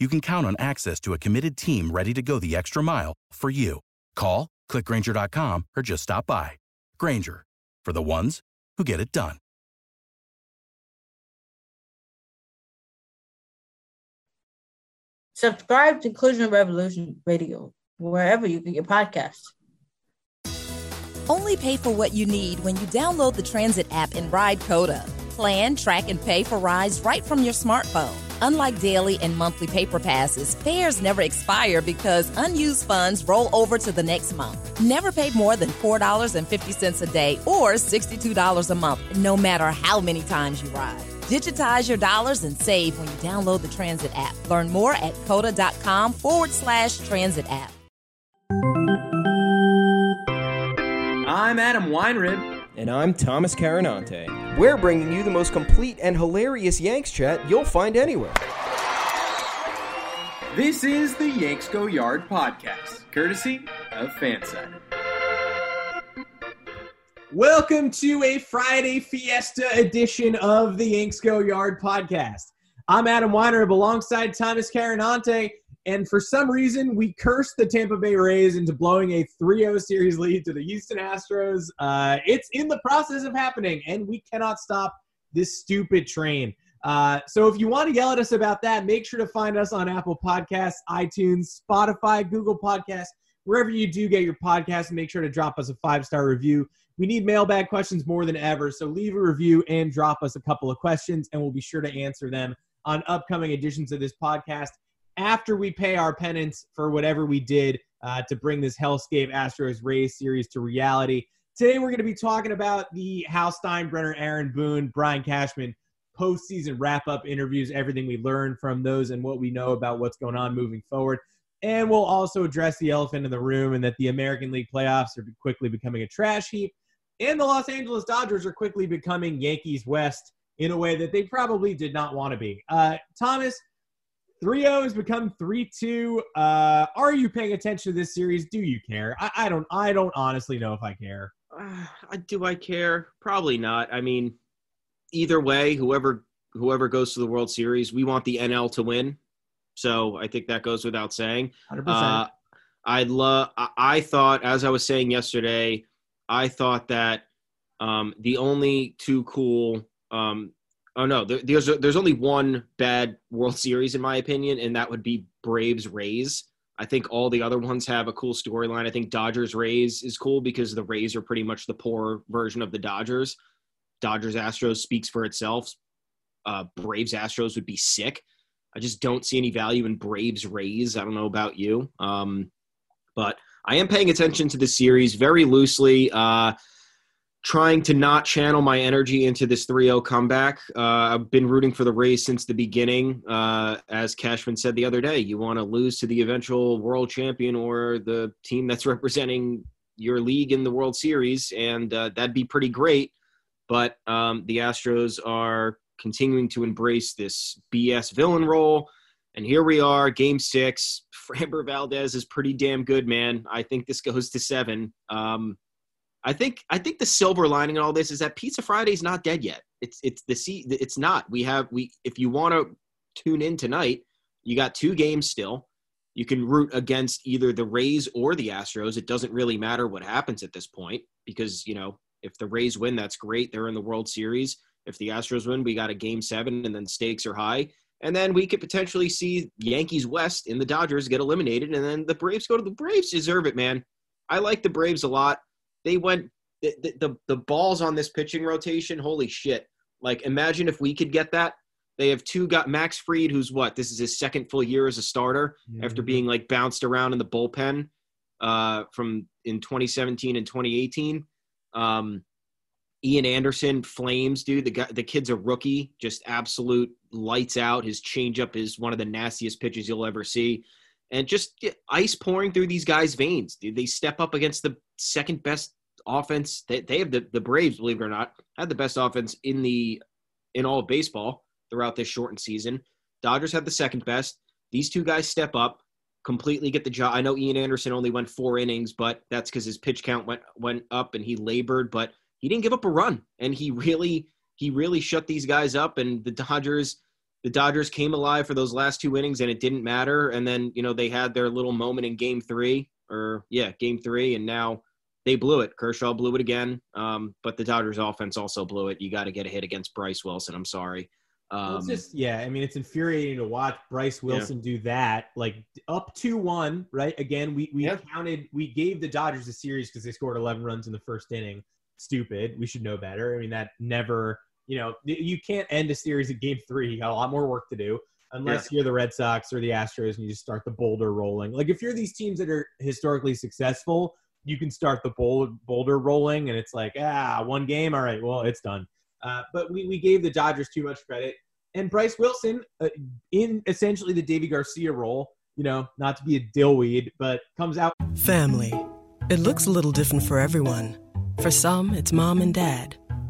you can count on access to a committed team ready to go the extra mile for you. Call, clickgrainger.com, or just stop by. Grainger, for the ones who get it done. Subscribe to Inclusion Revolution Radio wherever you get your podcasts. Only pay for what you need when you download the Transit app and ride COTA. Plan, track, and pay for rides right from your smartphone. Unlike daily and monthly paper passes, fares never expire because unused funds roll over to the next month. Never pay more than $4.50 a day or $62 a month, no matter how many times you ride. Digitize your dollars and save when you download the Transit app. Learn more at cota.com forward slash transit app. I'm Adam Weinrib. And I'm Thomas Carannante. We're bringing you the most complete and hilarious Yanks chat you'll find anywhere. This is the Yanks Go Yard podcast, courtesy of FanSided. Welcome to a Friday Fiesta edition of the Yanks Go Yard podcast. I'm Adam Weinrib alongside Thomas Carannante. And for some reason, we cursed the Tampa Bay Rays into blowing a 3 0 series lead to the Houston Astros. Uh, it's in the process of happening, and we cannot stop this stupid train. Uh, so if you want to yell at us about that, make sure to find us on Apple Podcasts, iTunes, Spotify, Google Podcasts, wherever you do get your podcasts, and make sure to drop us a five star review. We need mailbag questions more than ever, so leave a review and drop us a couple of questions, and we'll be sure to answer them on upcoming editions of this podcast after we pay our penance for whatever we did uh, to bring this hellscape Astros Rays series to reality. Today we're going to be talking about the Hal Steinbrenner, Aaron Boone, Brian Cashman postseason wrap up interviews, everything we learned from those, and what we know about what's going on moving forward. And we'll also address the elephant in the room and that the American League playoffs are quickly becoming a trash heap. And the Los Angeles Dodgers are quickly becoming Yankees West in a way that they probably did not want to be. Uh, Thomas, 3-0 has become 3-2. Uh, are you paying attention to this series? Do you care? I, I don't I don't honestly know if I care. Uh, do I care? Probably not. I mean, either way, whoever whoever goes to the World Series, we want the NL to win. So I think that goes without saying. 100%. Uh, I love. I thought, as I was saying yesterday, I thought that um, the only two cool um, Oh no, there, there's there's only one bad World Series in my opinion, and that would be Braves Rays. I think all the other ones have a cool storyline. I think Dodgers Rays is cool because the Rays are pretty much the poor version of the Dodgers. Dodgers Astros speaks for itself. Uh, Braves Astros would be sick. I just don't see any value in Braves Rays. I don't know about you, um, but I am paying attention to the series very loosely. Uh, trying to not channel my energy into this 3-0 comeback. Uh, I've been rooting for the Rays since the beginning. Uh, as Cashman said the other day, you want to lose to the eventual world champion or the team that's representing your league in the World Series, and uh, that'd be pretty great. But um, the Astros are continuing to embrace this BS villain role. And here we are, game six. Framber Valdez is pretty damn good, man. I think this goes to seven. Um, I think I think the silver lining in all this is that Pizza Friday is not dead yet. It's it's the it's not. We have we if you want to tune in tonight, you got two games still. you can root against either the Rays or the Astros. It doesn't really matter what happens at this point because, you know, if the Rays win, that's great. They're in the World Series. If the Astros win, we got a game seven and then stakes are high. And then we could potentially see Yankees West and the Dodgers get eliminated. And then the Braves go to the Braves deserve it, man. I like the Braves a lot. They went the, the, the balls on this pitching rotation. Holy shit. Like imagine if we could get that. They have two got Max Fried, who's what? This is his second full year as a starter Yeah. after being like bounced around in the bullpen uh, from in 2017 and 2018. Um, Ian Anderson, Flames, dude. The guy, the kid's a rookie, just absolute lights out. His changeup is one of the nastiest pitches you'll ever see, and just yeah, ice pouring through these guys' veins. Dude, they step up against the second best offense. They, they have the the Braves, believe it or not, had the best offense in the in all of baseball throughout this shortened season. Dodgers have the second best. These two guys step up, completely get the job. I know Ian Anderson only went four innings, but that's because his pitch count went went up and he labored, but he didn't give up a run, and he really he really shut these guys up. And the Dodgers the Dodgers came alive for those last two innings, and it didn't matter. And then you know they had their little moment in Game Three, or yeah, Game Three, and now they blew it. Kershaw blew it again, um, but the Dodgers offense also blew it. You got to get a hit against Bryce Wilson. I'm sorry. Um, it's just yeah. I mean, it's infuriating to watch Bryce Wilson do that. Like up two one, right? Again, we we Yeah. counted. We gave the Dodgers a series because they scored 11 runs in the first inning. Stupid. We should know better. I mean, that never. You know, you can't end a series at game three. You got a lot more work to do unless you're the Red Sox or the Astros and you just start the boulder rolling. Like if you're these teams that are historically successful, you can start the boulder, boulder rolling, and it's like ah, one game. All right, well, it's done. Uh, but we, we gave the Dodgers too much credit. And Bryce Wilson, uh, in essentially the Deivi Garcia role, you know, not to be a dillweed, but comes out. Family. It looks a little different for everyone. For some, it's mom and dad.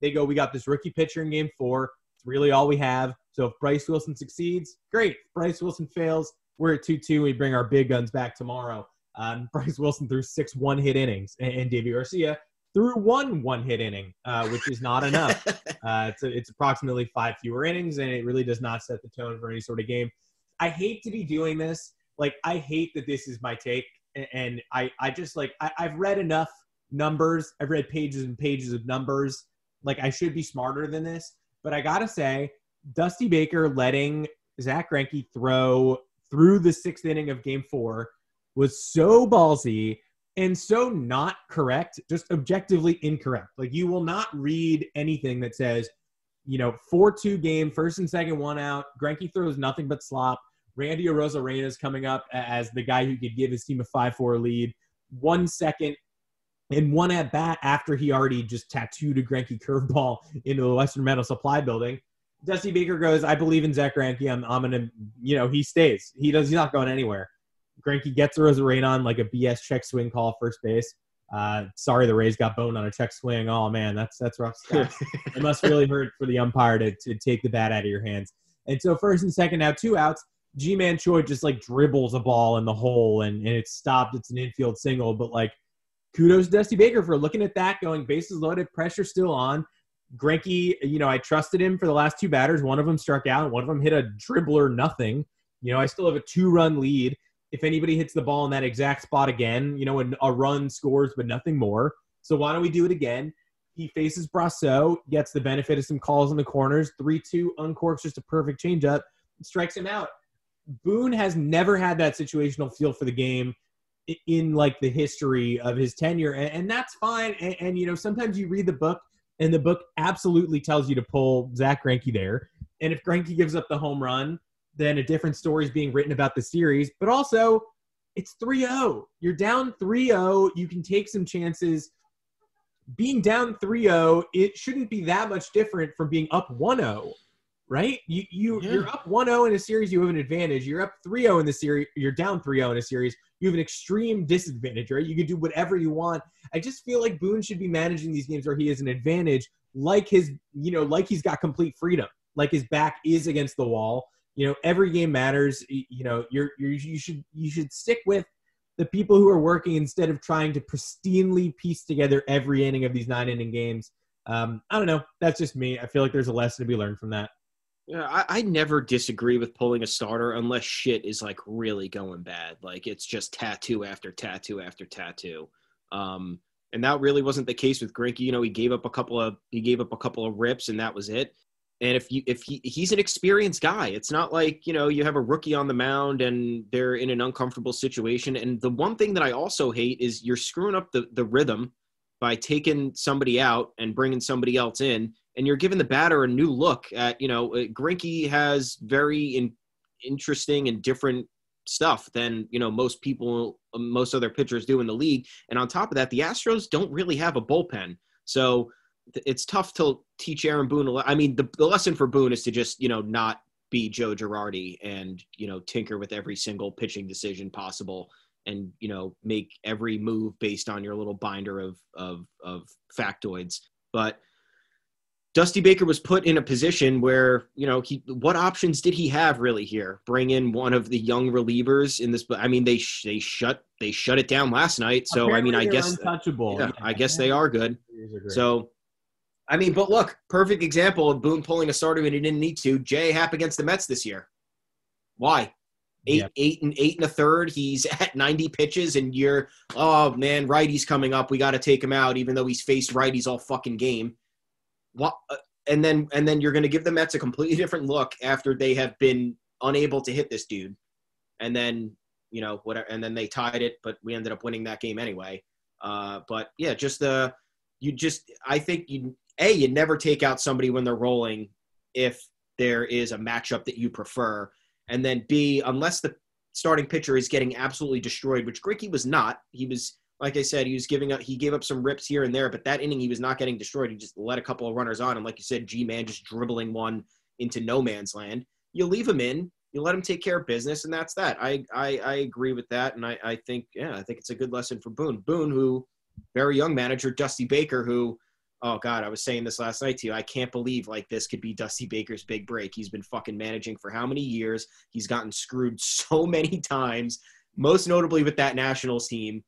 They go, we got this rookie pitcher in game four. It's really all we have. So if Bryce Wilson succeeds, great. If Bryce Wilson fails, we're at 2 2. We bring our big guns back tomorrow. Um, Bryce Wilson threw six one hit innings, and, and Deivi Garcia threw one one hit inning, uh, which is not enough. Uh, it's, it's approximately five fewer innings, and it really does not set the tone for any sort of game. I hate to be doing this. Like, I hate that this is my take, and, and I, I just like I, I've read enough numbers. I've read pages and pages of numbers. Like, I should be smarter than this. But I gotta say, Dusty Baker letting Zach Greinke throw through the sixth inning of Game Four was so ballsy and so not correct, just objectively incorrect. Like you will not read anything that says, you know, 4 2 game, first and second, one out. Greinke throws nothing but slop. Randy Arozarena is coming up as the guy who could give his team a 5 4 lead. One second and one at bat after he already just tattooed a Greinke curveball into the Western Metal Supply building. Dusty Baker goes, I believe in Zach Greinke. I'm, I'm to, you know, he stays. He does, he's not going anywhere. Greinke gets Arozarena on like a BS check swing call first base. Uh, sorry, the Rays got boned on a check swing. Oh man, that's that's rough stuff. it must really hurt for the umpire to, to take the bat out of your hands. And so first and second, now two outs. Ji-Man Choi just like dribbles a ball in the hole and, and it's stopped. It's an infield single, but like kudos to Dusty Baker for looking at that, going bases loaded, pressure still on. Greinke, you know, I trusted him for the last two batters. One of them struck out, one of them hit a dribbler, nothing. You know, I still have a two run lead. If anybody hits the ball in that exact spot again, you know, a, a run scores, but nothing more. So why don't we do it again? He faces Brosseau, gets the benefit of some calls in the corners. 3 2, uncorks just a perfect changeup, strikes him out. Boone has never had that situational feel for the game in like the history of his tenure, and, and that's fine. And, and, you know, sometimes you read the book, and the book absolutely tells you to pull Zach Greinke there. And if Greinke gives up the home run, then a different story is being written about the series. But also, it's 3 0. You're down 3 0. You can take some chances. Being down 3 0, it shouldn't be that much different from being up 1 0. Right? You you Yeah. you're up 1-0 in a series, you have an advantage. You're up 3-0 in the series, you're down 3-0 in a series, you have an extreme disadvantage, right? You can do whatever you want. I just feel like Boone should be managing these games where he has an advantage, like his, you know, like he's got complete freedom, like his back is against the wall. You know, every game matters. You know, you're, you're you should you should stick with the people who are working instead of trying to pristinely piece together every inning of these nine inning games. Um, I don't know. That's just me. I feel like there's a lesson to be learned from that. Yeah, I, I never disagree with pulling a starter unless shit is like really going bad. Like it's just tattoo after tattoo after tattoo. Um, and that really wasn't the case with Greinke. You know, he gave up a couple of he gave up a couple of rips, and that was it. And if you if he he's an experienced guy, it's not like you know you have a rookie on the mound and they're in an uncomfortable situation. And the one thing that I also hate is you're screwing up the the rhythm by taking somebody out and bringing somebody else in, and you're giving the batter a new look at you know uh, Greinke has very in, interesting and different stuff than you know most people most other pitchers do in the league. And on top of that the astros don't really have a bullpen. So it's tough to teach aaron boone i mean the, the lesson for boone is to just you know not be joe girardi and you know tinker with every single pitching decision possible and you know make every move based on your little binder of of of factoids. But Dusty Baker was put in a position where, you know, he what options did he have really here? Bring in one of the young relievers in this I mean they they shut they shut it down last night. So I mean I guess untouchable. yeah, I guess they are good. So So I mean, but look, perfect example of Boone pulling a starter when he didn't need to. J.A. Happ against the Mets this year. Why? Eight, Yep. eight and eight and a third. He's at 90 pitches, and you're, oh man, righty's coming up. We got to take him out, even though he's faced righties all fucking game. Uh, And then, and then you're going to give the Mets a completely different look after they have been unable to hit this dude, and then you know whatever, and then they tied it, but we ended up winning that game anyway. Uh, but yeah, just the you just I think you a you never take out somebody when they're rolling if there is a matchup that you prefer, and then b unless the starting pitcher is getting absolutely destroyed, which Greinke was not. He was like I said, he was giving up. He gave up some rips here and there, but that inning he was not getting destroyed. He just let a couple of runners on, and like you said, Ji-Man just dribbling one into no man's land. You leave him in. You let him take care of business, and that's that. I I, I agree with that, and I, I think yeah, I think it's a good lesson for Boone. Boone, who very young manager, Dusty Baker, who oh god, I was saying this last night to you. I can't believe like this could be Dusty Baker's big break. He's been fucking managing for how many years? He's gotten screwed so many times, most notably with that Nationals team,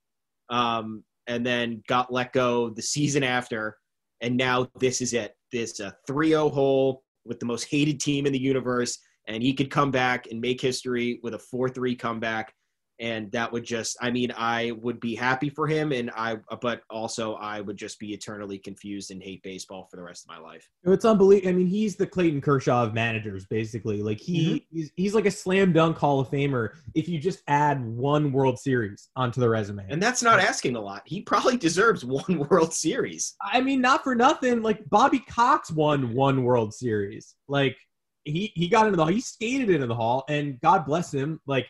um, and then got let go the season after, and now this is it. This a 3-0 hole with the most hated team in the universe, and he could come back and make history with a 4-3 comeback and that would just i mean i would be happy for him and i but also i would just be eternally confused and hate baseball for the rest of my life It's unbelievable. I mean, he's the Clayton Kershaw of managers, basically. Like he, mm-hmm. he's, he's like a slam dunk Hall of Famer. If you just add one World Series onto the resume, and that's not asking a lot he probably deserves one world series I mean, not for nothing. Like Bobby Cox won one World Series. Like he he got into the he skated into the hall, and God bless him. Like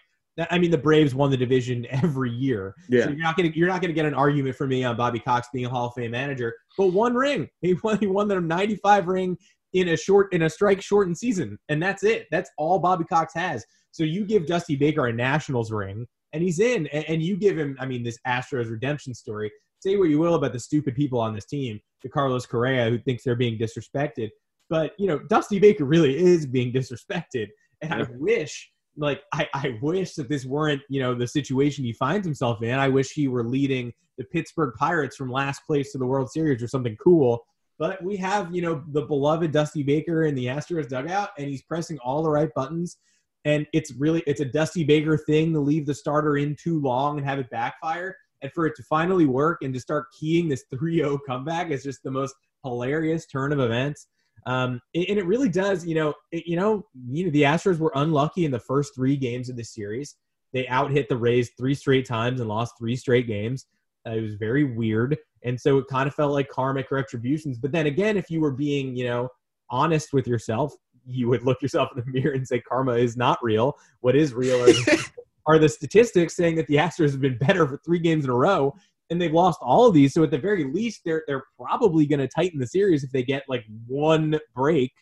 I mean, the Braves won the division every year. So you're not gonna you're not gonna get an argument from me on Bobby Cox being a Hall of Fame manager. But one ring, he won he won the 95 ring in a short in a strike shortened season, and that's it. That's all Bobby Cox has. So you give Dusty Baker a Nationals ring, and he's in, and, and you give him, I mean, this Astros redemption story. Say what you will about the stupid people on this team, the Carlos Correa who thinks they're being disrespected, but you know, Dusty Baker really is being disrespected, and I wish like I, I wish that this weren't you know the situation he finds himself in. I wish he were leading the pittsburgh pirates from last place to the world series or something cool. But we have you know the beloved dusty baker in the astros dugout and he's pressing all the right buttons. And it's really it's a dusty baker thing to leave the starter in too long and have it backfire. And for it to finally work and to start keying this 3-0 comeback is just the most hilarious turn of events um, and it really does, you know, it, you know, you know, the Astros were unlucky in the first three games of the series. They out hit the Rays three straight times and lost three straight games. Uh, it was very weird, and so it kind of felt like karmic retributions. But then again, if you were being, you know, honest with yourself, you would look yourself in the mirror and say karma is not real. What is real are, are the statistics saying that the Astros have been better for three games in a row, and they've lost all of these. So at the very least, they're they're probably going to tighten the series if they get like one break.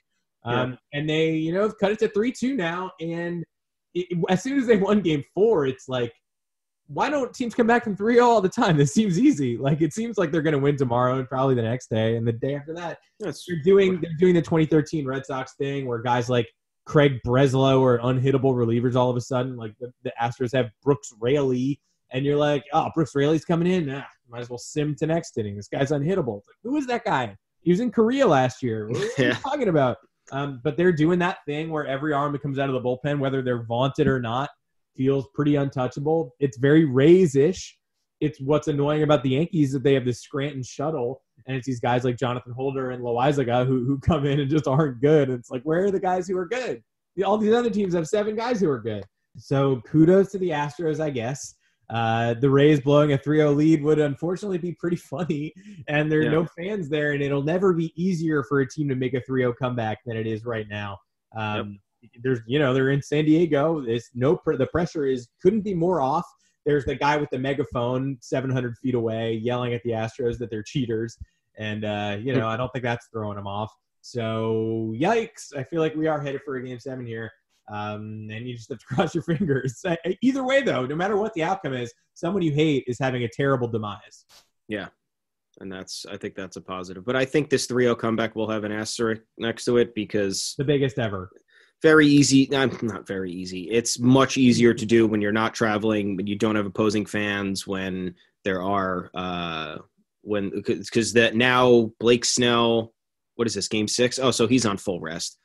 Um, And they, you know, cut it to 3 2 now. And it, as soon as they won game four, it's like, why don't teams come back from 3 all the time? This seems easy. Like, it seems like they're going to win tomorrow and probably the next day. And the day after that, That's they're doing, they're doing the 2013 Red Sox thing where guys like Craig Breslow are unhittable relievers all of a sudden. Like, the, the Astros have Brooks Raley. And you're like, oh, Brooks Raley's coming in. Nah, might as well sim to next inning. This guy's unhittable. Like, who is that guy? He was in Korea last year. What are you Yeah. talking about? Um, but they're doing that thing where every arm that comes out of the bullpen, whether they're vaunted or not, feels pretty untouchable. It's very Rays-ish. It's what's annoying about the Yankees that they have this Scranton shuttle, and it's these guys like Jonathan Holder and Loaisiga who who come in and just aren't good. It's like where are the guys who are good? All these other teams have seven guys who are good. So kudos to the Astros, I guess. Uh, the Rays blowing a 3-0 lead would unfortunately be pretty funny, and there are Yeah. no fans there, and it'll never be easier for a team to make a 3-0 comeback than it is right now. Um, There's, you know, they're in San Diego. It's no, pr- the pressure is couldn't be more off. There's the guy with the megaphone 700 feet away yelling at the Astros that they're cheaters, and uh, you know, I don't think that's throwing them off. So yikes! I feel like we are headed for a game seven here. Um, and you just have to cross your fingers. Either way, though, no matter what the outcome is, someone you hate is having a terrible demise. Yeah. And that's I think that's a positive. But I think this 3-0 comeback will have an asterisk next to it because The biggest ever. very easy. no, Not very easy. It's much easier to do when you're not traveling, when you don't have opposing fans, when there are uh when because that now Blake Snell. What is this game six? Oh, so he's on full rest.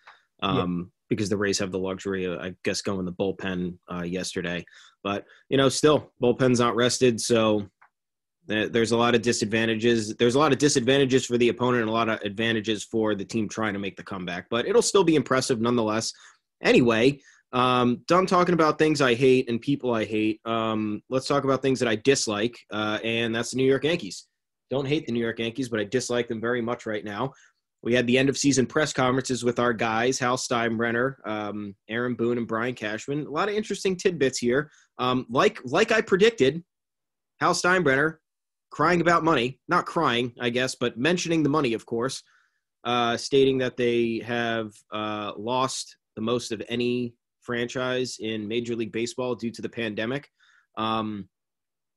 Um, because the Rays have the luxury, of, I guess, going the bullpen uh, yesterday. But you know, still bullpen's not rested, so there's a lot of disadvantages. There's a lot of disadvantages for the opponent and a lot of advantages for the team trying to make the comeback. But it'll still be impressive nonetheless. Anyway, um, done talking about things I hate and people I hate. Um, let's talk about things that I dislike, uh, and that's the New York Yankees. Don't hate the New York Yankees, but I dislike them very much right now. We had the end of season press conferences with our guys, Hal Steinbrenner, um, Aaron Boone, and Brian Cashman. A lot of interesting tidbits here. Um, like like I predicted, Hal Steinbrenner crying about money, not crying, I guess, but mentioning the money, of course, uh, stating that they have uh, lost the most of any franchise in Major League Baseball due to the pandemic. Um,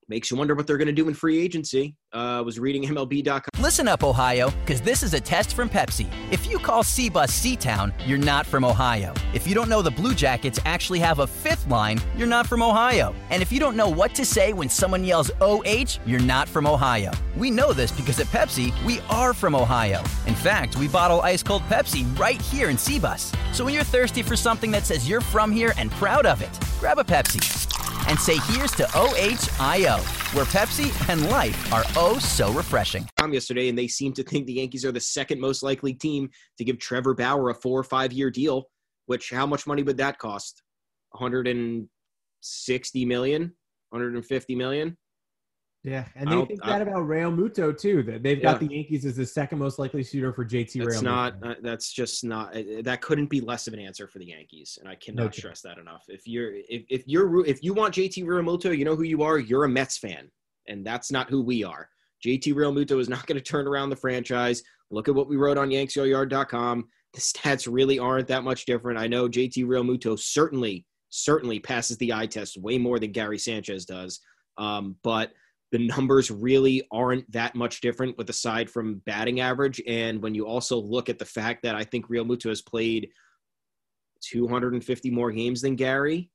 makes you wonder what they're going to do in free agency. Uh, was reading MLB.com. Listen up, Ohio, because this is a test from Pepsi. If you call Bus C-Town, you're not from Ohio. If you don't know the Blue Jackets actually have a fifth line, you're not from Ohio. And if you don't know what to say when someone yells OH, you're not from Ohio. We know this because at Pepsi, we are from Ohio. In fact, we bottle ice cold Pepsi right here in Bus. So when you're thirsty for something that says you're from here and proud of it, grab a Pepsi and say here's to OHIO, where Pepsi and life are oh so refreshing. yesterday, and they seem to think the Yankees are the second most likely team to give Trevor Bauer a four or five year deal. Which how much money would that cost? 160 million, 150 million. Yeah, and they think I- that about Realmuto too. That they've got Yeah. the Yankees as the second most likely shooter for JT That's Real. not. Uh, that's just not. uh, That couldn't be less of an answer for the Yankees, and I cannot stress that enough. If you're if, if you're if you want JT Realmuto, you know who you are. You're a Mets fan, and that's not who we are. JT Realmuto is not going to turn around the franchise. Look at what we wrote on YanksYard.com. The stats really aren't that much different. I know JT Realmuto certainly certainly passes the eye test way more than Gary Sanchez does, um, but the numbers really aren't that much different with aside from batting average. And when you also look at the fact that i think Realmuto has played 250 more games than gary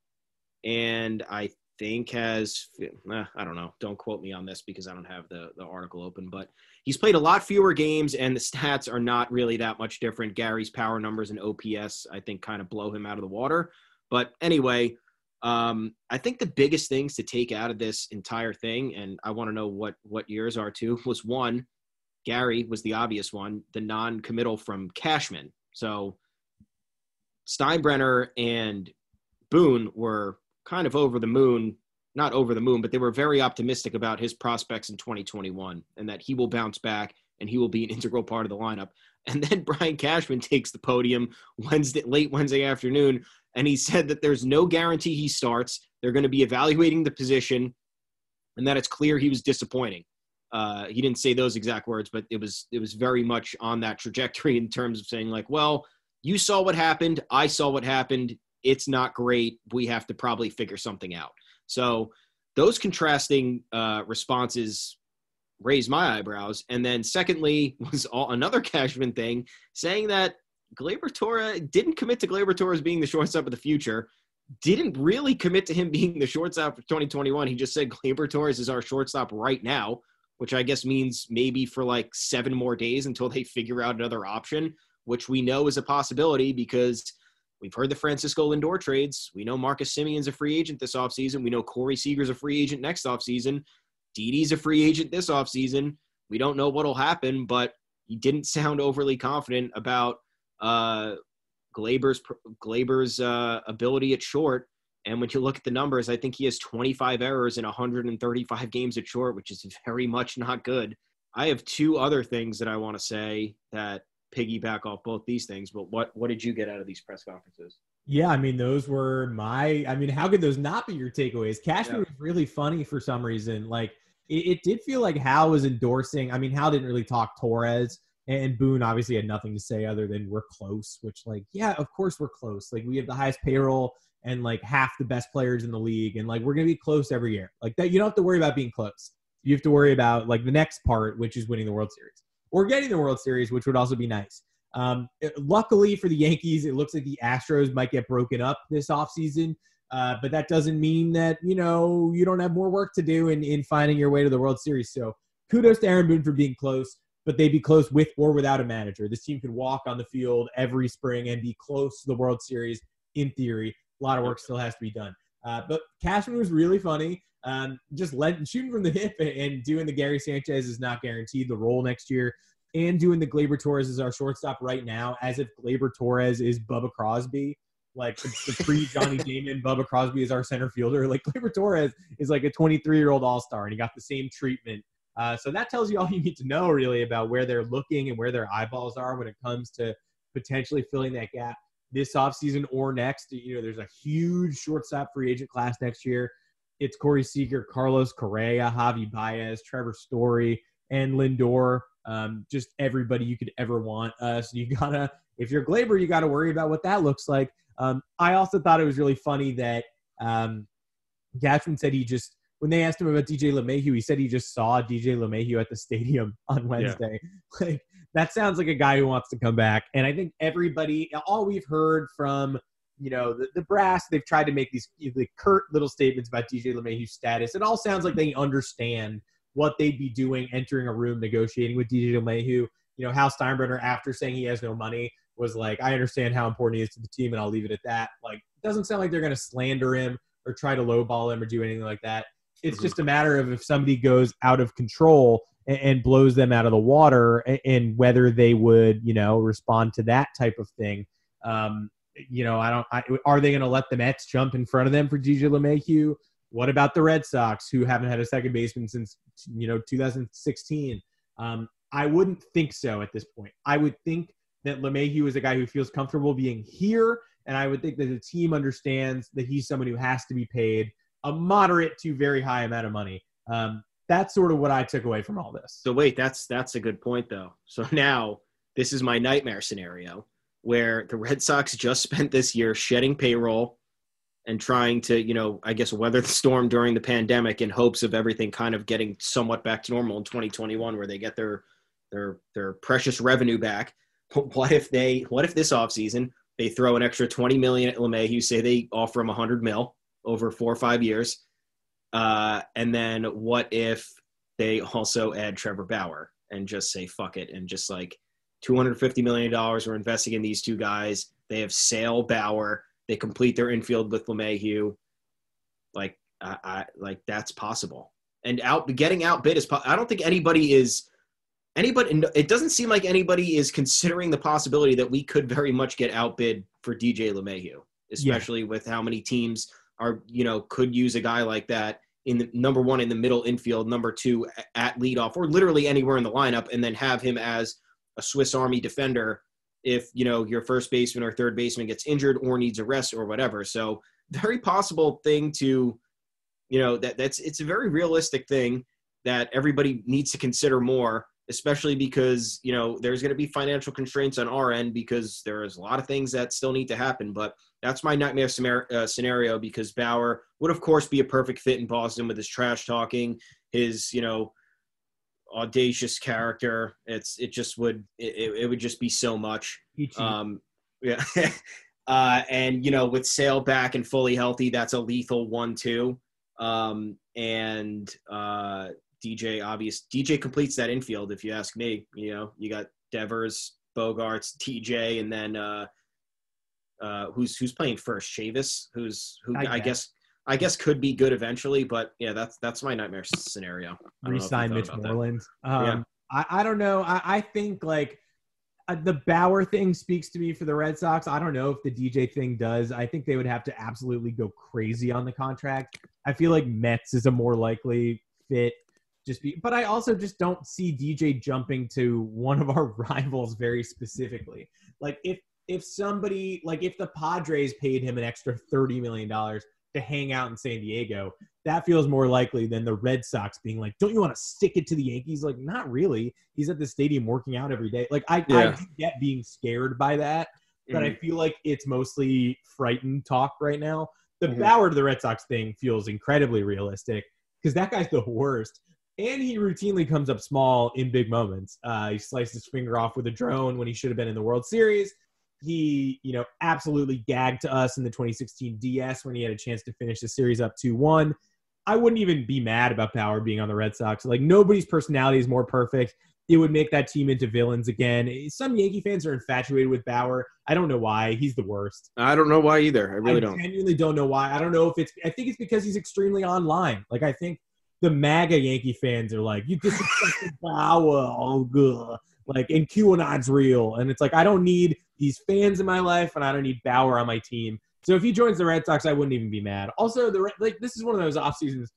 and i think has eh, i don't know. Don't quote me on this because i don't have the, the article open but he's played a lot fewer games and the stats are not really that much different. Gary's power numbers and ops i think kind of blow him out of the water. But anyway um, I think the biggest things to take out of this entire thing, and I want to know what what yours are too, was one, Gary was the obvious one, the non-committal from Cashman. So Steinbrenner and Boone were kind of over the moon, not over the moon, but they were very optimistic about his prospects in 2021 and that he will bounce back and he will be an integral part of the lineup. And then Brian Cashman takes the podium Wednesday, late Wednesday afternoon, and he said that there's no guarantee he starts. They're going to be evaluating the position, and that it's clear he was disappointing. Uh, he didn't say those exact words, but it was it was very much on that trajectory in terms of saying like, well, you saw what happened. I saw what happened. It's not great. We have to probably figure something out. So those contrasting uh, responses raised my eyebrows. And then secondly was all, another Cashman thing saying that Gleyber Torres didn't commit to Gleyber Torres being the shortstop of the future. Didn't really commit to him being the shortstop for 2021. He just said Gleyber Torres is our shortstop right now, which I guess means maybe for like seven more days until they figure out another option, which we know is a possibility because we've heard the Francisco Lindor trades. We know Marcus Semien's a free agent this offseason. We know Corey Seager's a free agent next offseason. Didi's a free agent this offseason. We don't know what'll happen, but he didn't sound overly confident about uh, Glaber's Gleyber's uh, ability at short. And when you look at the numbers, I think he has 25 errors in 135 games at short, which is very much not good. I have two other things that I want to say that piggyback off both these things. But what what did you get out of these press conferences? Yeah, I mean, those were my. I mean, how could those not be your takeaways? Cashman yeah. was really funny for some reason. Like, it, it, did feel like Hal was endorsing. I mean, Hal didn't really talk Torres, and Boone obviously had nothing to say other than we're close. Which, like, yeah, of course we're close. Like, we have the highest payroll and like half the best players in the league, and like we're gonna be close every year. Like that, you don't have to worry about being close. You have to worry about like the next part, which is winning the World Series or getting the World Series, which would also be nice. Um, luckily for the Yankees, it looks like the Astros might get broken up this offseason. Uh, but that doesn't mean that, you know, you don't have more work to do in, in finding your way to the World Series. So kudos to Aaron Boone for being close, but they'd be close with or without a manager. This team could walk on the field every spring and be close to the World Series in theory. A lot of work still has to be done. Uh, but Cashman was really funny. Um, just shooting from the hip and doing the Gary Sanchez is not guaranteed the role next year and doing the Gleyber Torres as our shortstop right now, as if Gleyber Torres is Bubba Crosby, like the, the pre Johnny Damon, Bubba Crosby is our center fielder. Like Gleyber Torres is like a 23 year old all star, and he got the same treatment. Uh, so that tells you all you need to know really about where they're looking and where their eyeballs are when it comes to potentially filling that gap this offseason or next. You know, there's a huge shortstop free agent class next year. It's Corey Seager, Carlos Correa, Javi Baez, Trevor Story, and Lindor um, just everybody you could ever want. Uh, so you gotta, if you're Gleyber, you gotta worry about what that looks like. Um, I also thought it was really funny that um, Cashman said he just when they asked him about DJ LeMahieu, he said he just saw DJ LeMahieu at the stadium on Wednesday. Yeah. Like that sounds like a guy who wants to come back. And I think everybody, all we've heard from you know the, the brass, they've tried to make these the curt little statements about DJ LeMahieu's status. It all sounds like they understand what they'd be doing entering a room negotiating with DJ LeMahieu. You know, Hal Steinbrenner, after saying he has no money, was like, I understand how important he is to the team, and I'll leave it at that. Like, it doesn't sound like they're going to slander him or try to lowball him or do anything like that. It's mm-hmm. just a matter of if somebody goes out of control and, and blows them out of the water, and, and, whether they would, you know, respond to that type of thing. Um, you know, I don't. I, are they going to let the Mets jump in front of them for DJ LeMahieu? What about the Red Sox, who haven't had a second baseman since you know 2016? Um, I wouldn't think so at this point. I would think that LeMahieu is a guy who feels comfortable being here, and I would think that the team understands that he's someone who has to be paid a moderate to very high amount of money. Um, that's sort of what I took away from all this. So wait, that's that's a good point though. So now this is my nightmare scenario where the Red Sox just spent this year shedding payroll and trying to, you know, I guess weather the storm during the pandemic in hopes of everything kind of getting somewhat back to normal in 2021 where they get their their their precious revenue back. What if they what if this offseason they throw an extra 20 million at LeMahieu, say they offer him 100 mil over 4 or 5 years. Uh, and then what if they also add Trevor Bauer and just say fuck it and just like 250 million dollars we're investing in these two guys. They have Sale Bauer they complete their infield with LeMahieu. Like, I, I like that's possible. And out getting outbid is. I don't think anybody is anybody. It doesn't seem like anybody is considering the possibility that we could very much get outbid for DJ LeMahieu, especially yeah. with how many teams are you know could use a guy like that in the number one in the middle infield, number two at leadoff, or literally anywhere in the lineup, and then have him as a Swiss Army defender if you know your first baseman or third baseman gets injured or needs a rest or whatever. So very possible thing to, you know, that that's it's a very realistic thing that everybody needs to consider more especially because you know there's going to be financial constraints on our end because there's a lot of things that still need to happen. But that's my nightmare uh, scenario because Bauer would of course be a perfect fit in Boston with his trash talking, his you know audacious character. It's it just would it, it would just be so much. Um, yeah. uh, and you know with Sale back and fully healthy, that's a lethal one too. Um, and uh, DJ obvious DJ completes that infield if you ask me. You know, you got Devers, Bogaerts, TJ, and then uh, uh, who's who's playing first? Chavis, who's who I guess. I guess. I guess could be good eventually, but yeah, that's that's my nightmare scenario. Resign Mitch Moreland. Um, yeah. I, I don't know. I, I think like uh, the Bauer thing speaks to me for the Red Sox. I don't know if the DJ thing does. I think they would have to absolutely go crazy on the contract. I feel like Mets is a more likely fit. Just be, but I also just don't see DJ jumping to one of our rivals very specifically. Like if if somebody like if the Padres paid him an extra thirty million dollars to hang out in San Diego, that feels more likely than the Red Sox being like, "Don't you want to stick it to the Yankees?" Like, not really. He's at the stadium working out every day. Like, I, yeah. I get being scared by that, but mm-hmm. I feel like it's mostly frightened talk right now. The mm-hmm. Bauer to the Red Sox thing feels incredibly realistic because that guy's the worst. And he routinely comes up small in big moments. Uh, he sliced his finger off with a drone when he should have been in the World Series. He, you know, absolutely gagged to us in the 2016 DS when he had a chance to finish the series up 2 1. I wouldn't even be mad about Bauer being on the Red Sox. Like, nobody's personality is more perfect. It would make that team into villains again. Some Yankee fans are infatuated with Bauer. I don't know why. He's the worst. I don't know why either. I really I don't. I genuinely don't know why. I don't know if it's, I think it's because he's extremely online. Like, I think the MAGA Yankee fans are like, you disrespected Bauer. Oh, good. Like, and QAnon's real. And it's like, I don't need these fans in my life, and I don't need Bauer on my team. So if he joins the Red Sox, I wouldn't even be mad. Also, the like this is one of those off seasons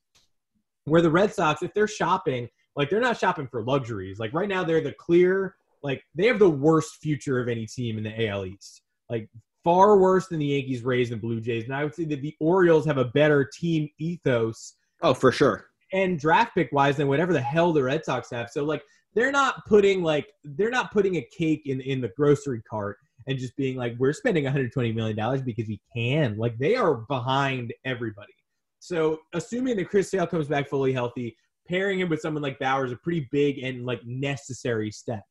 where the Red Sox, if they're shopping, like they're not shopping for luxuries. Like right now, they're the clear, like they have the worst future of any team in the AL East. Like far worse than the Yankees, Rays, and Blue Jays. And I would say that the Orioles have a better team ethos. Oh, for sure and draft pick wise than whatever the hell the Red Sox have. So like they're not putting like they're not putting a cake in in the grocery cart and just being like we're spending 120 million dollars because we can. Like they are behind everybody. So assuming that Chris Sale comes back fully healthy, pairing him with someone like Bauer is a pretty big and like necessary step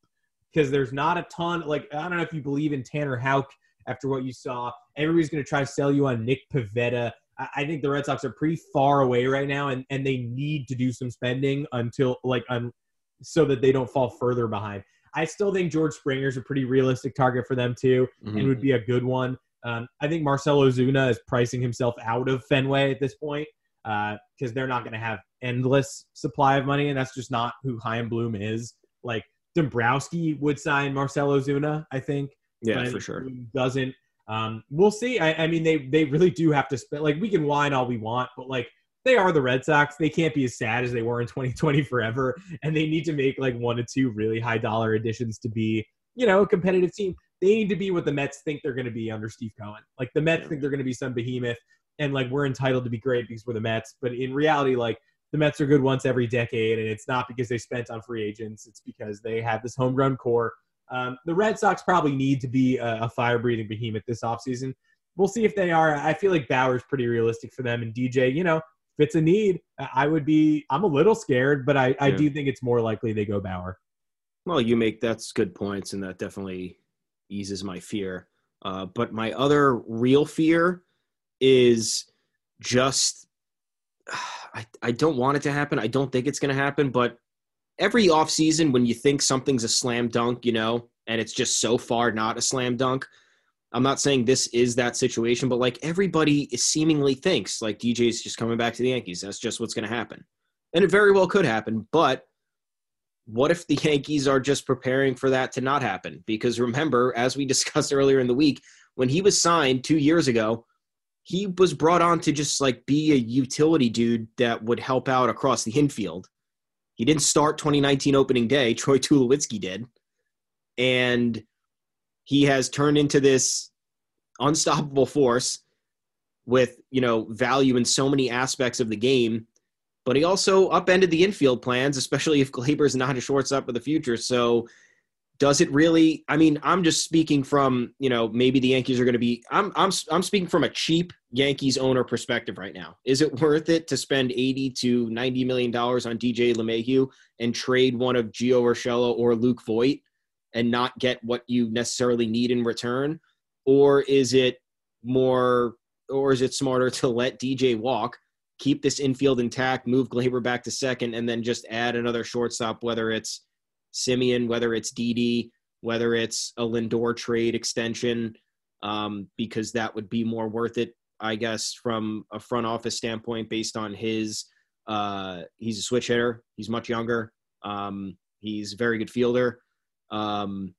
because there's not a ton. Like I don't know if you believe in Tanner Houck after what you saw. Everybody's going to try to sell you on Nick Pivetta. I think the Red Sox are pretty far away right now, and, and they need to do some spending until like um, so that they don't fall further behind. I still think George Springer is a pretty realistic target for them too, mm-hmm. and would be a good one. Um, I think Marcell Ozuna is pricing himself out of Fenway at this point because uh, they're not going to have endless supply of money, and that's just not who Chaim Bloom is. Like Dombrowski would sign Marcell Ozuna, I think. Yeah, for sure. Doesn't um, we'll see. I, I, mean, they they really do have to spend. Like we can whine all we want, but like they are the Red Sox. They can't be as sad as they were in 2020 forever, and they need to make like one or two really high dollar additions to be, you know, a competitive team. They need to be what the Mets think they're going to be under Steve Cohen. Like the Mets think they're going to be some behemoth, and like we're entitled to be great because we're the Mets. But in reality, like the Mets are good once every decade, and it's not because they spent on free agents. It's because they have this homegrown core um, the Red Sox probably need to be a, a fire breathing behemoth this offseason. We'll see if they are. I feel like Bauer's pretty realistic for them. And DJ, you know, if it's a need, I would be, I'm a little scared, but I, I yeah. do think it's more likely they go Bauer. Well, you make that's good points, and that definitely eases my fear. Uh, but my other real fear is just I, I don't want it to happen. I don't think it's going to happen, but every offseason when you think something's a slam dunk, you know, and it's just so far not a slam dunk. I'm not saying this is that situation, but like everybody seemingly thinks like DJ's just coming back to the Yankees. That's just what's going to happen. And it very well could happen, but what if the Yankees are just preparing for that to not happen? Because remember, as we discussed earlier in the week, when he was signed 2 years ago, he was brought on to just like be a utility dude that would help out across the infield. He didn't start 2019 opening day. Troy Tulowitzki did. And he has turned into this unstoppable force with, you know, value in so many aspects of the game. but he also upended the infield plans, especially if Gleyber is not a shortstop of the future. So does it really i mean i'm just speaking from you know maybe the yankees are going to be i'm i'm i'm speaking from a cheap yankees owner perspective right now is it worth it to spend 80 to 90 million dollars on dj LeMahieu and trade one of gio urshela or luke voit and not get what you necessarily need in return or is it more or is it smarter to let dj walk keep this infield intact move Gleyber back to second and then just add another shortstop whether it's Semien whether it's Didi, whether it's a Lindor trade extension, um, because that would be more worth it, I guess, from a front office standpoint, based on his. Uh, he's a switch hitter. He's much younger. Um, he's a very good fielder. Um,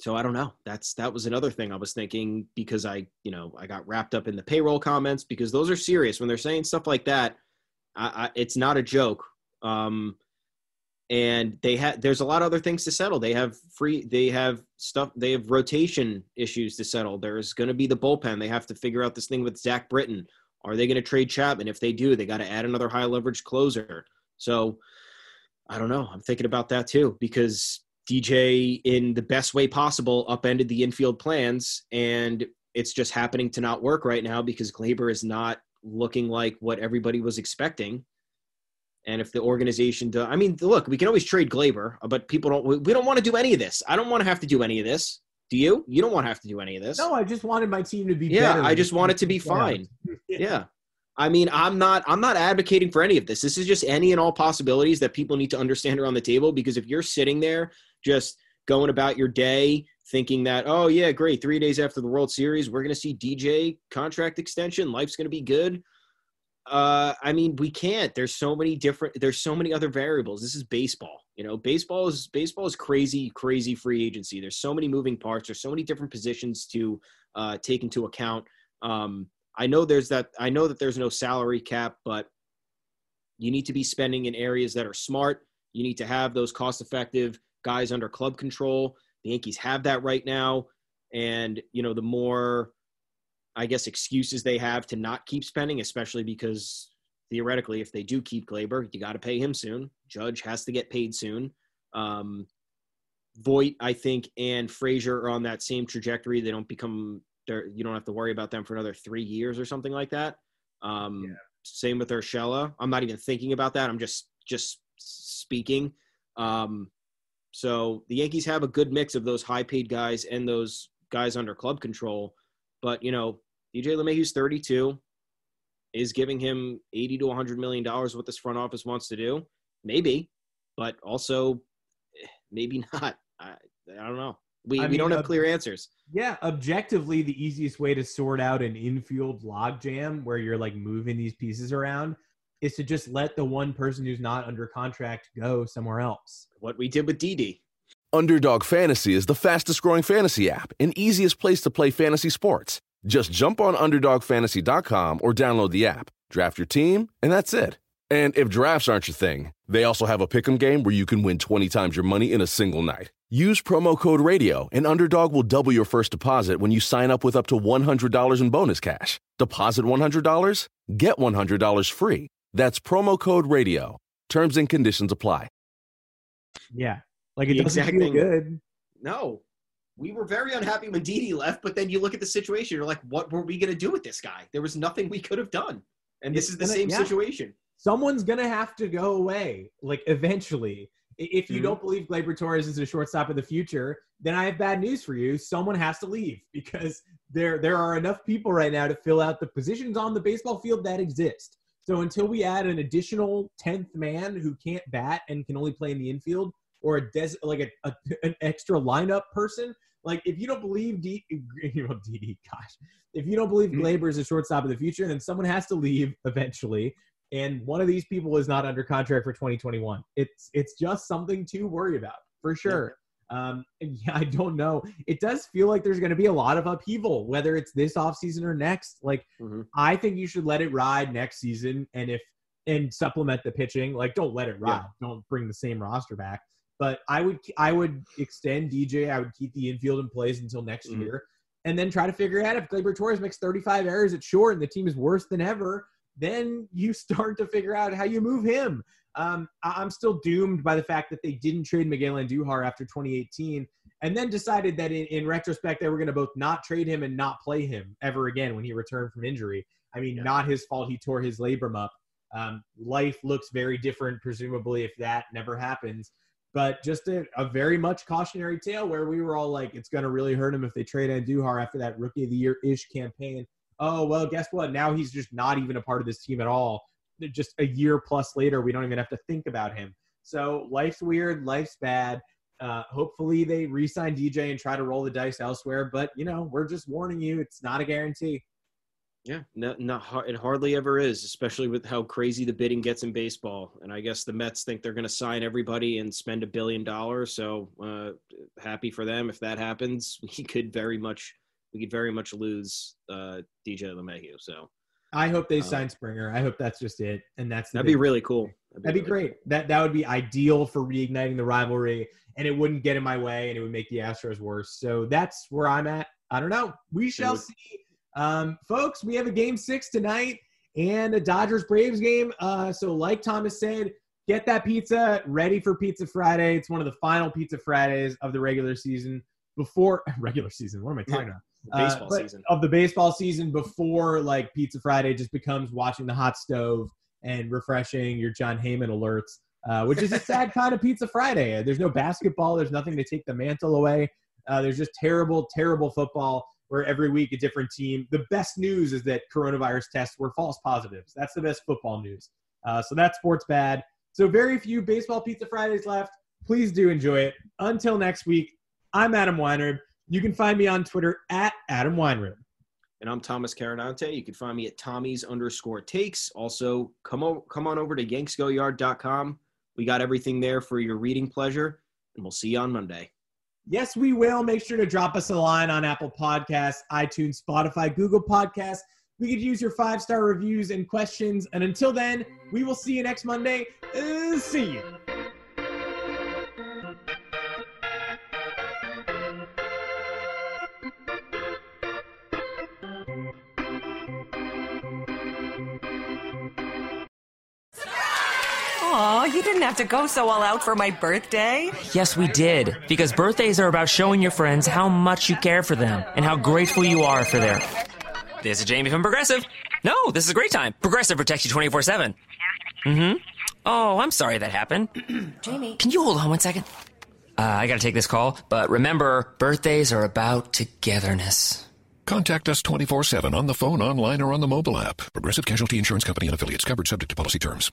so I don't know. That's that was another thing I was thinking because I, you know, I got wrapped up in the payroll comments because those are serious. When they're saying stuff like that. I, I, it's not a joke. Um, and they have there's a lot of other things to settle. They have free they have stuff they have rotation issues to settle. There's going to be the bullpen. They have to figure out this thing with zach britton. Are they going to trade chapman? If they do they got to add another high leverage closer. So i don't know. I'm thinking about that too because dj in the best way possible upended the infield plans and it's just happening to not work right now because Gleyber is not looking like what everybody was expecting and if the organization does, I mean, look, we can always trade Gleyber, but people don't. We don't want to do any of this. I don't want to have to do any of this. Do you? You don't want to have to do any of this. No, I just wanted my team to be. Yeah, I just want it to be fine. yeah. yeah. I mean, I'm not. I'm not advocating for any of this. This is just any and all possibilities that people need to understand are on the table. Because if you're sitting there just going about your day thinking that, oh yeah, great, three days after the World Series, we're going to see DJ contract extension. Life's going to be good uh, I mean, we can't. There's so many different. There's so many other variables. This is baseball. You know, baseball is baseball is crazy, crazy free agency. There's so many moving parts. There's so many different positions to uh, take into account. Um, I know there's that. I know that there's no salary cap, but you need to be spending in areas that are smart. You need to have those cost-effective guys under club control. The Yankees have that right now, and you know the more I guess, excuses they have to not keep spending, especially because theoretically, if they do keep Gleyber, you got to pay him soon. Judge has to get paid soon. Um, Voit, I think, and Frazier are on that same trajectory. They don't become, you don't have to worry about them for another three years or something like that. Um, yeah. Same with Urshela. I'm not even thinking about that. I'm just just speaking. Um, so the Yankees have a good mix of those high paid guys and those guys under club control. But you know, DJ LeMahieu's 32. Is giving him 80 to 100 million dollars what this front office wants to do? Maybe, but also eh, maybe not. I, I don't know. We, we don't have clear answers. Yeah, objectively, the easiest way to sort out an infield logjam where you're like moving these pieces around is to just let the one person who's not under contract go somewhere else. What we did with Didi. Underdog Fantasy is the fastest growing fantasy app and easiest place to play fantasy sports. Just jump on UnderdogFantasy.com or download the app, draft your team, and that's it. And if drafts aren't your thing, they also have a pick'em game where you can win 20 times your money in a single night. Use promo code RADIO, and Underdog will double your first deposit when you sign up with up to $100 in bonus cash. Deposit $100, get $100 free. That's promo code RADIO. Terms and conditions apply. Yeah. Like it the doesn't feel good. No, we were very unhappy when Didi left, but then you look at the situation, you're like, what were we going to do with this guy? There was nothing we could have done. And this it's is the gonna, same yeah. situation. Someone's going to have to go away, like eventually. If you mm-hmm. don't believe Gleyber Torres is a shortstop of the future, then I have bad news for you. Someone has to leave because there there are enough people right now to fill out the positions on the baseball field that exist. So until we add an additional tenth man who can't bat and can only play in the infield, or a des- like a, a, an extra lineup person, like, if you don't believe D, you know, DD, gosh, if you don't believe mm-hmm. Is a shortstop of the future, then someone has to leave eventually. And one of these people is not under contract for 2021. It's it's just something to worry about for sure. Um, yeah, I don't know. It does feel like there's going to be a lot of upheaval, whether it's this offseason or next. Like, mm-hmm. I think you should let it ride next season, and if and supplement the pitching. Like, don't let it ride. Yeah. Don't bring the same roster back. But I would I would extend DJ. I would keep the infield in place until next mm-hmm. year, and then try to figure out if Gleyber Torres makes 35 errors at short and the team is worse than ever. then you start to figure out how you move him. Um, I'm still doomed by the fact that they didn't trade Miguel Andujar after 2018 and then decided that in, in retrospect they were going to both not trade him and not play him ever again when he returned from injury. I mean, yeah. not his fault he tore his labrum up. Um, life looks very different, presumably, if that never happens. But just a, a very much cautionary tale where we were all like, it's going to really hurt him if they trade Andujar after that rookie of the year ish campaign. Oh, well, guess what? Now he's just not even a part of this team at all just a year plus later, we don't even have to think about him. So life's weird, life's bad. Uh, hopefully they re-sign DJ and try to roll the dice elsewhere. But you know, we're just warning you; it's not a guarantee. Yeah, no, not it hardly ever is, especially with how crazy the bidding gets in baseball. And I guess the Mets think they're going to sign everybody and spend a billion dollars. So uh, happy for them if that happens. We could very much, we could very much lose uh, DJ LeMahieu. So I hope they uh, sign Springer. I hope that's just it, and that's that'd be really cool. That'd be, that'd be really great. Cool. That that would be ideal for reigniting the rivalry, and it wouldn't get in my way, and it would make the Astros worse. So that's where I'm at. I don't know. We shall see, um, folks. We have a game six tonight and a Dodgers Braves game. Uh, so like Thomas said, get that pizza ready for Pizza Friday. It's one of the final Pizza Fridays of the regular season. Before regular season, what am I talking yeah. about? Baseball uh, season of the baseball season before like Pizza Friday just becomes watching the hot stove and refreshing your Jon Heyman alerts, uh, which is a sad kind of Pizza Friday. There's no basketball. There's nothing to take the mantle away. Uh, there's just terrible, terrible football where every week a different team. The best news is that coronavirus tests were false positives. That's the best football news. Uh, so that's sports bad. So very few baseball Pizza Fridays left. Please do enjoy it. Until next week, I'm Adam Weinrib. You can find me on Twitter at Adam Weinrib. And I'm Thomas Carannante. You can find me at Tommy's underscore takes. Also, come, o- come on over to yanksgoyard.com. We got everything there for your reading pleasure, and we'll see you on Monday. Yes, we will. Make sure to drop us a line on Apple Podcasts, iTunes, Spotify, Google Podcasts. We could use your five star reviews and questions. And until then, we will see you next Monday. Uh, see you didn't have to go so all out for my birthday. Yes, we did. Because birthdays are about showing your friends how much you care for them and how grateful you are for their. This is Jamie from Progressive. No, this is a great time. Progressive protects you 24 7. Mm hmm. Oh, I'm sorry that happened. Jamie. Can you hold on one second? Uh, I gotta take this call, but remember, birthdays are about togetherness. Contact us 24 7 on the phone, online, or on the mobile app. Progressive Casualty Insurance Company and affiliates covered subject to policy terms.